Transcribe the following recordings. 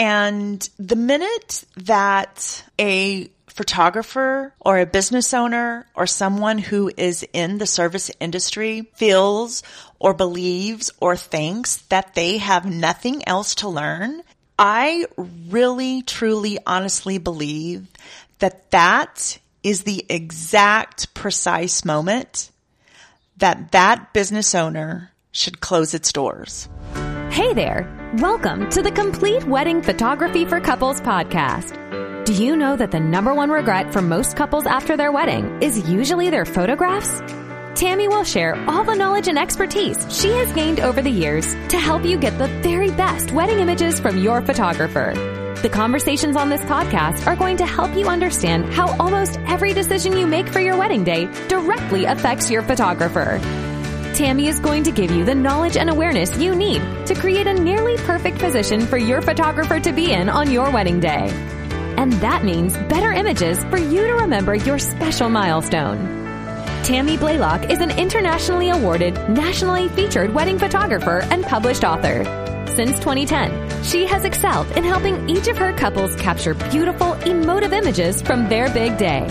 And the minute that a photographer or a business owner or someone who is in the service industry feels or believes or thinks that they have nothing else to learn, I really, truly, honestly believe that that is the exact precise moment that that business owner should close its doors. Hey there. Welcome to the Complete Wedding Photography for Couples podcast. Do you know that the number one regret for most couples after their wedding is usually their photographs? Tammy will share all the knowledge and expertise she has gained over the years to help you get the very best wedding images from your photographer. The conversations on this podcast are going to help you understand how almost every decision you make for your wedding day directly affects your photographer. Tammy is going to give you the knowledge and awareness you need to create a nearly perfect position for your photographer to be in on your wedding day. And that means better images for you to remember your special milestone. Tammy Blaylock is an internationally awarded, nationally featured wedding photographer and published author. Since 2010, she has excelled in helping each of her couples capture beautiful, emotive images from their big day.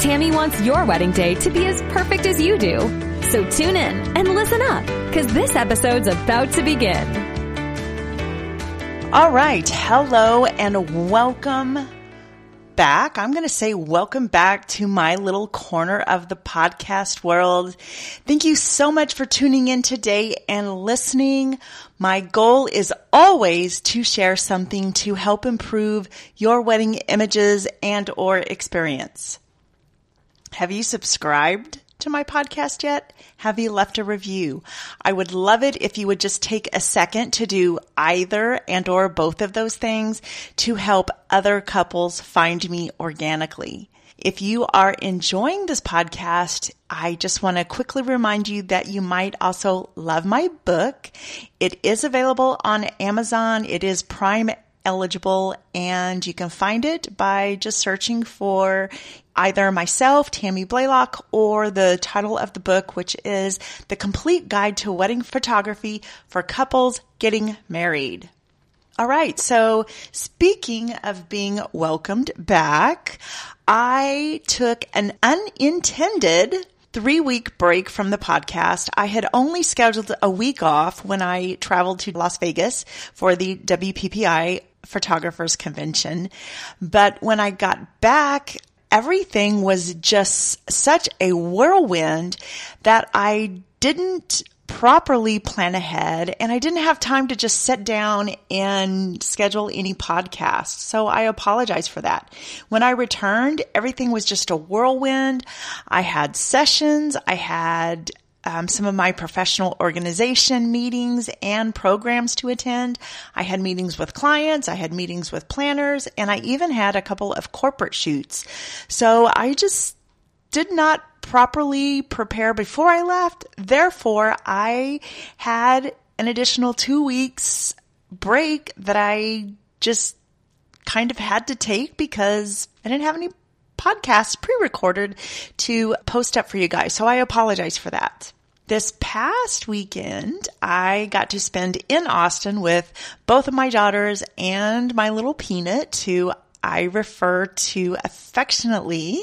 Tammy wants your wedding day to be as perfect as you do. So tune in and listen up, because this episode's about to begin. All right. Hello and welcome back. I'm going to say welcome back to my little corner of the podcast world. Thank you so much for tuning in today and listening. My goal is always to share something to help improve your wedding images and or experience. Have you subscribed to my podcast yet? Have you left a review? I would love it if you would just take a second to do either and or both of those things to help other couples find me organically. If you are enjoying this podcast, I just want to quickly remind you that you might also love my book. It is available on Amazon. It is Prime eligible and you can find it by just searching for either myself, Tammy Blaylock, or the title of the book, which is The Complete Guide to Wedding Photography for Couples Getting Married. All right. So speaking of being welcomed back, I took an unintended three week break from the podcast. I had only scheduled a week off when I traveled to Las Vegas for the WPPI photographers convention. But when I got back, everything was just such a whirlwind that I didn't properly plan ahead and I didn't have time to just sit down and schedule any podcasts. So I apologize for that. When I returned, everything was just a whirlwind. I had sessions. I had um, some of my professional organization meetings and programs to attend. I had meetings with clients, I had meetings with planners, and I even had a couple of corporate shoots. So I just did not properly prepare before I left. Therefore, I had an additional two weeks break that I just kind of had to take because I didn't have any podcast pre-recorded to post up for you guys. So I apologize for that. This past weekend, I got to spend in Austin with both of my daughters and my little peanut who I refer to affectionately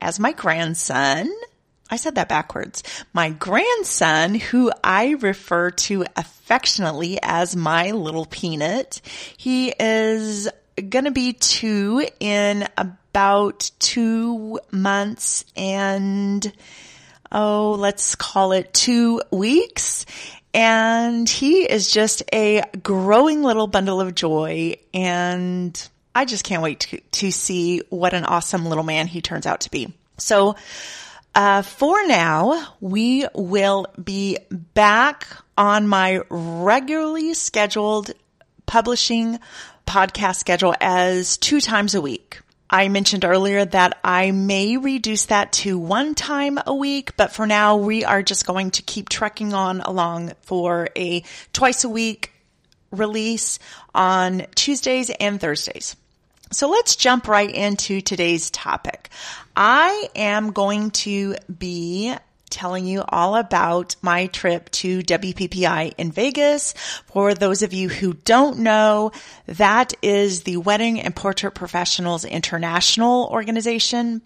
as my grandson. I said that backwards. My grandson, who I refer to affectionately as my little peanut, he is to be two in about two months and oh, let's call it two weeks. And he is just a growing little bundle of joy. And I just can't wait to, to see what an awesome little man he turns out to be. So, uh, for now, we will be back on my regularly scheduled publishing podcast schedule as two times a week. I mentioned earlier that I may reduce that to one time a week, but for now we are just going to keep trucking on along for a twice a week release on Tuesdays and Thursdays. So let's jump right into today's topic. I am going to be telling you all about my trip to WPPI in Vegas. For those of you who don't know, that is the Wedding and Portrait Professionals International Organization.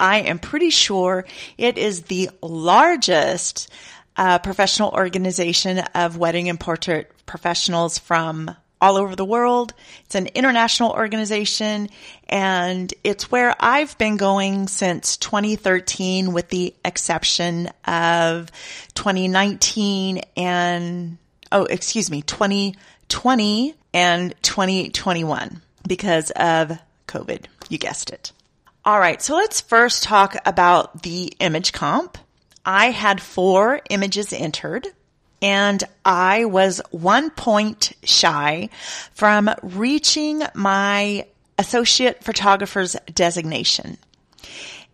I am pretty sure it is the largest uh, professional organization of wedding and portrait professionals from all over the world. It's an international organization and it's where I've been going since 2013 with the exception of 2019 and, oh, excuse me, 2020 and 2021 because of COVID. You guessed it. All right. So let's first talk about the image comp. I had four images entered and I was one point shy from reaching my associate photographer's designation.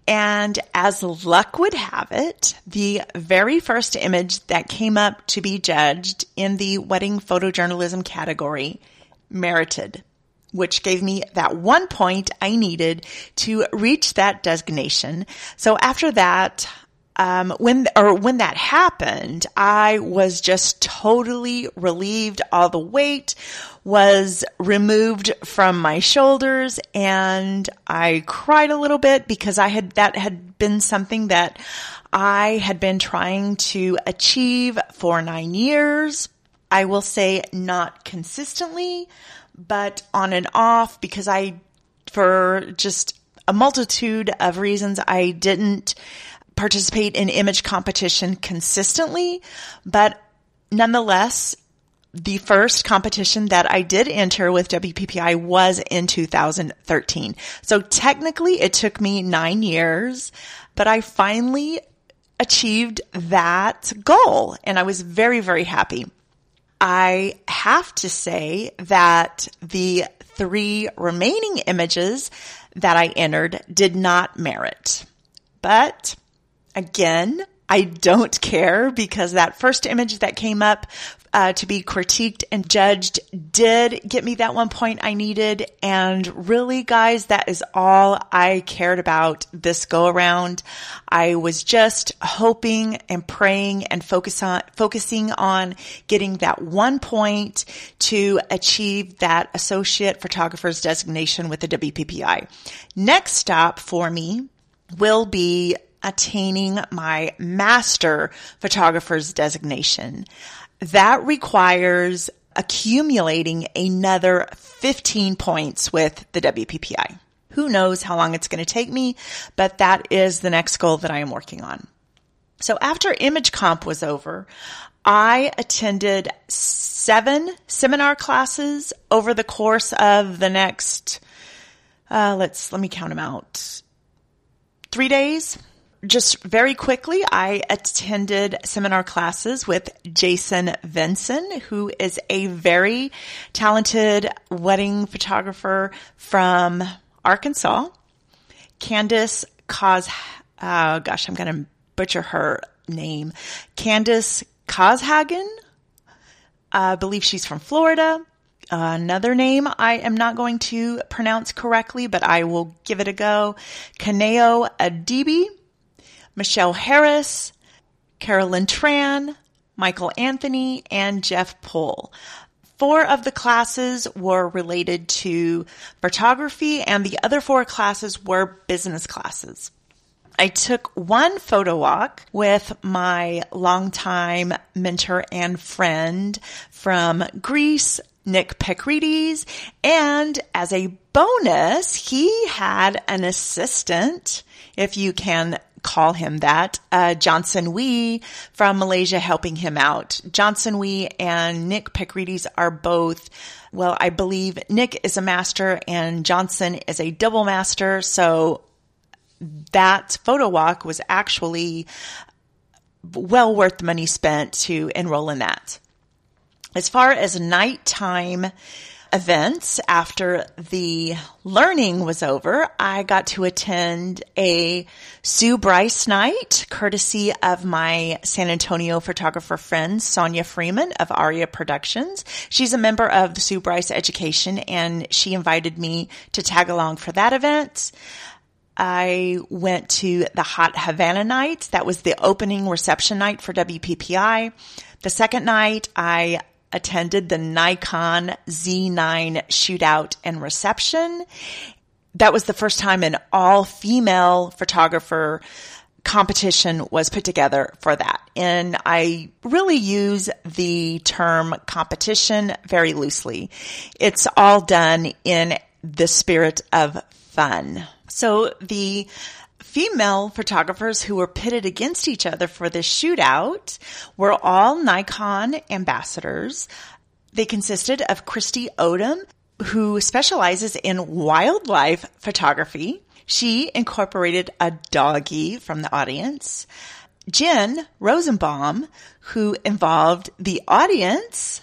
And as luck would have it, the very first image that came up to be judged in the wedding photojournalism category merited, which gave me that one point I needed to reach that designation. So after that, um, when or when that happened, I was just totally relieved. All the weight was removed from my shoulders, and I cried a little bit because I had that had been something that I had been trying to achieve for nine years. I will say not consistently, but on and off because I, for just a multitude of reasons, I didn't participate in image competition consistently, but nonetheless, the first competition that I did enter with WPPI was in 2013. So technically it took me nine years, but I finally achieved that goal and I was very, very happy. I have to say that the three remaining images that I entered did not merit, but Again, I don't care because that first image that came up uh, to be critiqued and judged did get me that one point I needed. And really, guys, that is all I cared about this go around. I was just hoping and praying and focus on, focusing on getting that one point to achieve that associate photographer's designation with the WPPI. Next stop for me will be attaining my master photographer's designation. That requires accumulating another 15 points with the WPPI. Who knows how long it's going to take me, but that is the next goal that I am working on. So after image comp was over, I attended seven seminar classes over the course of the next, uh, let's, let me count them out. Three days, just very quickly, I attended seminar classes with Jason Vinson, who is a very talented wedding photographer from Arkansas. Candace Cos, oh gosh, I'm going to butcher her name. Candace Coshagen. I believe she's from Florida. Another name I am not going to pronounce correctly, but I will give it a go. Kaneo Adibi Michelle Harris, Carolyn Tran, Michael Anthony, and Jeff Pohl. Four of the classes were related to photography and the other four classes were business classes. I took one photo walk with my longtime mentor and friend from Greece, Nick Pekrides, and as a bonus, he had an assistant, if you can call him that. Uh, Johnson Wee from Malaysia helping him out. Johnson Wee and Nick Pekrides are both well, I believe Nick is a master and Johnson is a double master. So that photo walk was actually well worth the money spent to enroll in that. As far as nighttime events after the learning was over, I got to attend a Sue Bryce night, courtesy of my San Antonio photographer friend, Sonia Freeman of Aria Productions. She's a member of the Sue Bryce Education and she invited me to tag along for that event. I went to the Hot Havana night. That was the opening reception night for WPPI. The second night, I attended the Nikon Z9 shootout and reception. That was the first time an all female photographer competition was put together for that. And I really use the term competition very loosely. It's all done in the spirit of fun. So the female photographers who were pitted against each other for this shootout were all Nikon ambassadors. They consisted of Kristi Odom, who specializes in wildlife photography. She incorporated a doggy from the audience. Jen Rosenbaum, who involved the audience.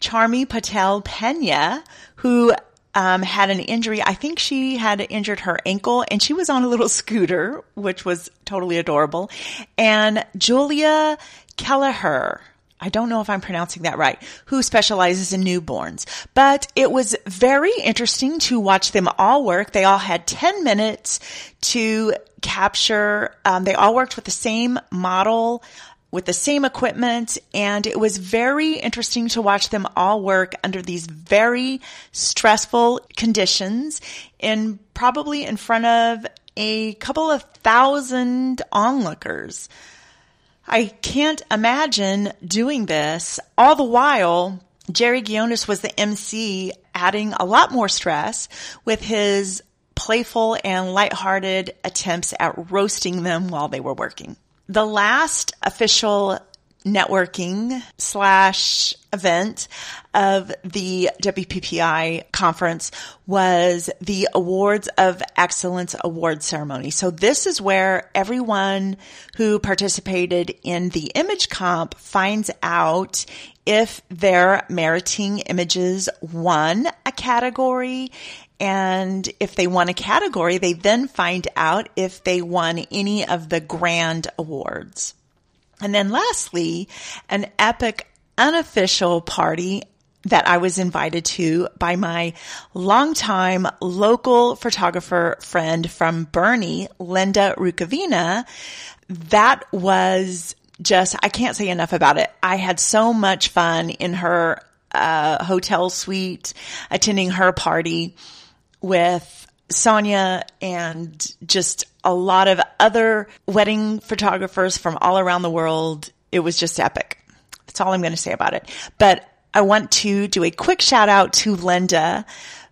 Charmy Patel Pena, who um, had an injury. I think she had injured her ankle and she was on a little scooter, which was totally adorable. And Julia Kelleher, I don't know if I'm pronouncing that right, who specializes in newborns. But it was very interesting to watch them all work. They all had 10 minutes to capture, um, they all worked with the same model with the same equipment and it was very interesting to watch them all work under these very stressful conditions in probably in front of a couple of thousand onlookers. I can't imagine doing this all the while Jerry Ghionis was the MC adding a lot more stress with his playful and lighthearted attempts at roasting them while they were working. The last official networking slash event of the WPPI conference was the Awards of Excellence award ceremony. So this is where everyone who participated in the image comp finds out if their meriting images won a category and if they won a category, they then find out if they won any of the grand awards. And then lastly, an epic unofficial party that I was invited to by my longtime local photographer friend from Boerne, Linda Rukavina. That was just, I can't say enough about it. I had so much fun in her uh, hotel suite, attending her party with Sonia and just a lot of other wedding photographers from all around the world. It was just epic. That's all I'm going to say about it. But I want to do a quick shout out to Linda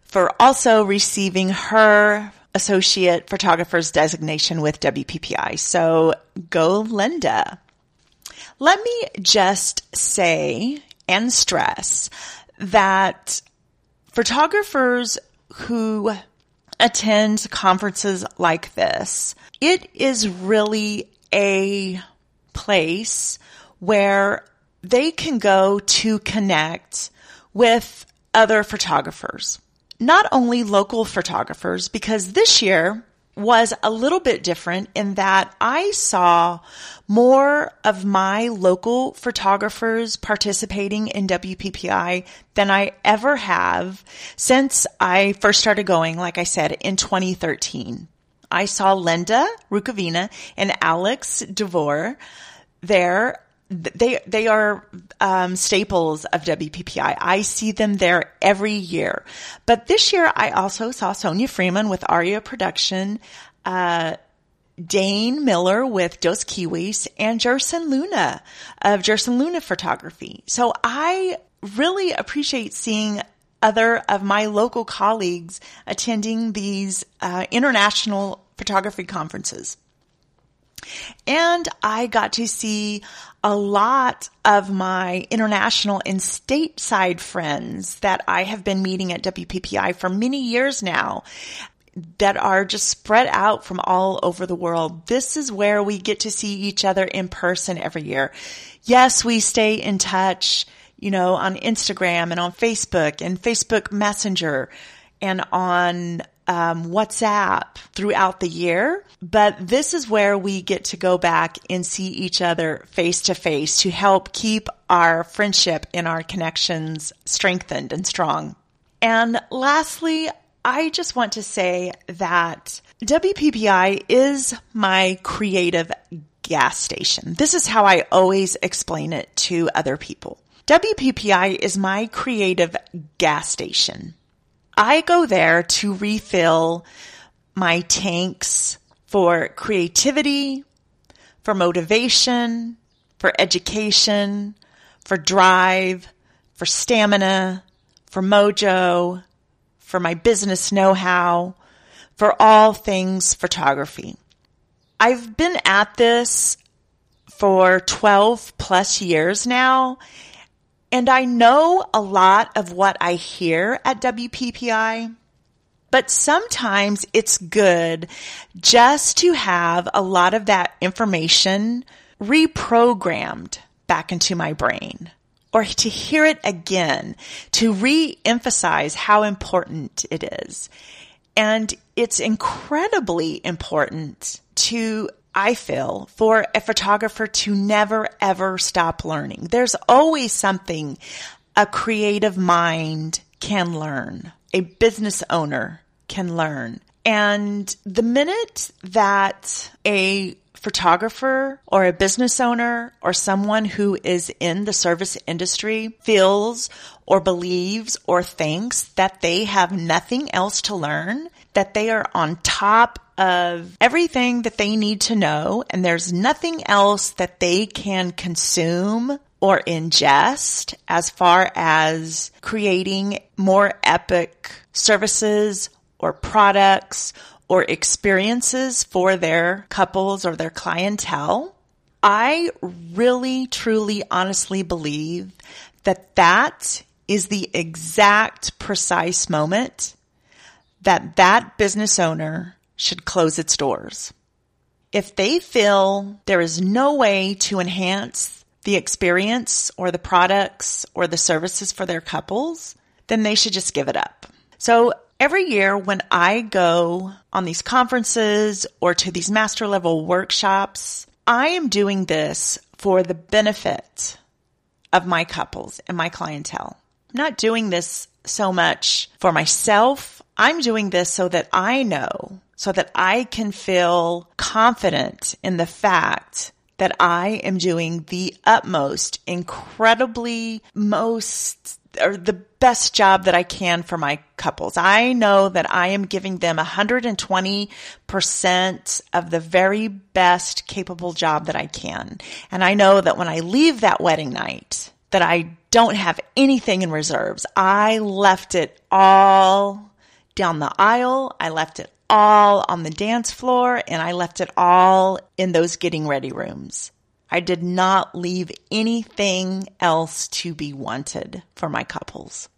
for also receiving her associate photographer's designation with WPPI. So go Linda. Let me just say and stress that photographers who attend conferences like this, it is really a place where they can go to connect with other photographers. Not only local photographers, because this year was a little bit different in that I saw more of my local photographers participating in WPPI than I ever have since I first started going, like I said, in 2013. I saw Linda Rukavina and Alex DeVore there they they are um, staples of WPPI. I see them there every year. But this year, I also saw Sonia Freeman with Aria Production, uh, Dane Miller with Dos Kiwis, and Jerson Luna of Jerson Luna Photography. So I really appreciate seeing other of my local colleagues attending these uh, international photography conferences. And I got to see a lot of my international and stateside friends that I have been meeting at WPPI for many years now that are just spread out from all over the world. This is where we get to see each other in person every year. Yes, we stay in touch, you know, on Instagram and on Facebook and Facebook Messenger and on um, WhatsApp throughout the year, but this is where we get to go back and see each other face to face to help keep our friendship and our connections strengthened and strong. And lastly, I just want to say that WPPI is my creative gas station. This is how I always explain it to other people. WPPI is my creative gas station. I go there to refill my tanks for creativity, for motivation, for education, for drive, for stamina, for mojo, for my business know-how, for all things photography. I've been at this for 12 plus years now, and I know a lot of what I hear at WPPI, but sometimes it's good just to have a lot of that information reprogrammed back into my brain or to hear it again to re-emphasize how important it is. And it's incredibly important to, I feel, for a photographer to never ever stop learning. There's always something a creative mind can learn, a business owner can learn. And the minute that a photographer or a business owner or someone who is in the service industry feels or believes or thinks that they have nothing else to learn, that they are on top of everything that they need to know and there's nothing else that they can consume or ingest as far as creating more epic services or products or experiences for their couples or their clientele. I really, truly, honestly believe that that is the exact precise moment that that business owner should close its doors. If they feel there is no way to enhance the experience or the products or the services for their couples, then they should just give it up. So every year when I go on these conferences or to these master level workshops, I am doing this for the benefit of my couples and my clientele. I'm not doing this so much for myself. I'm doing this so that I know, so that I can feel confident in the fact that I am doing the utmost, incredibly most or the best job that I can for my couples. I know that I am giving them 120% of the very best capable job that I can. And I know that when I leave that wedding night, that I don't have anything in reserves. I left it all down the aisle. I left it all on the dance floor and I left it all in those getting ready rooms. I did not leave anything else to be wanted for my couples.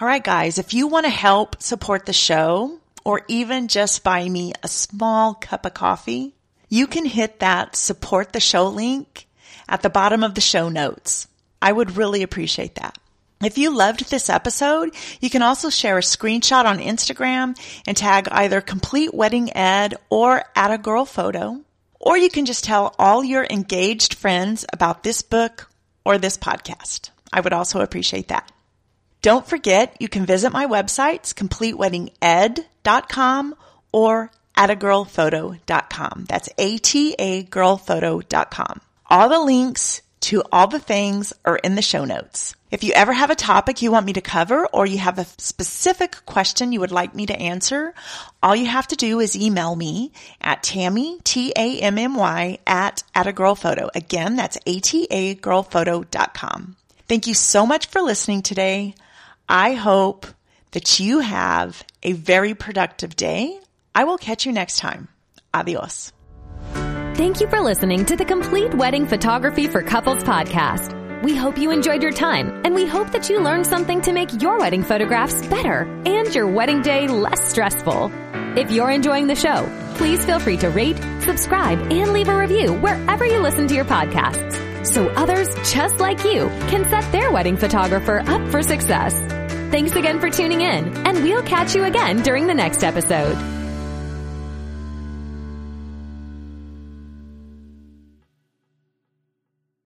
All right, guys, if you want to help support the show or even just buy me a small cup of coffee, you can hit that support the show link at the bottom of the show notes. I would really appreciate that. If you loved this episode, you can also share a screenshot on Instagram and tag either Complete Wedding Ed or Add a Girl Photo. Or you can just tell all your engaged friends about this book or this podcast. I would also appreciate that. Don't forget, you can visit my websites, completeweddinged.com or atagirlphoto.com. That's A-T-A girlphoto.com. All the links to all the things are in the show notes. If you ever have a topic you want me to cover or you have a specific question you would like me to answer, all you have to do is email me at Tammy, T-A-M-M-Y at, at a girl photo. Again, that's A-T-A girlphoto.com. Thank you so much for listening today. I hope that you have a very productive day. I will catch you next time. Adios. Thank you for listening to the Complete Wedding Photography for Couples podcast. We hope you enjoyed your time and we hope that you learned something to make your wedding photographs better and your wedding day less stressful. If you're enjoying the show, please feel free to rate, subscribe, and leave a review wherever you listen to your podcasts so others just like you can set their wedding photographer up for success. Thanks again for tuning in and we'll catch you again during the next episode.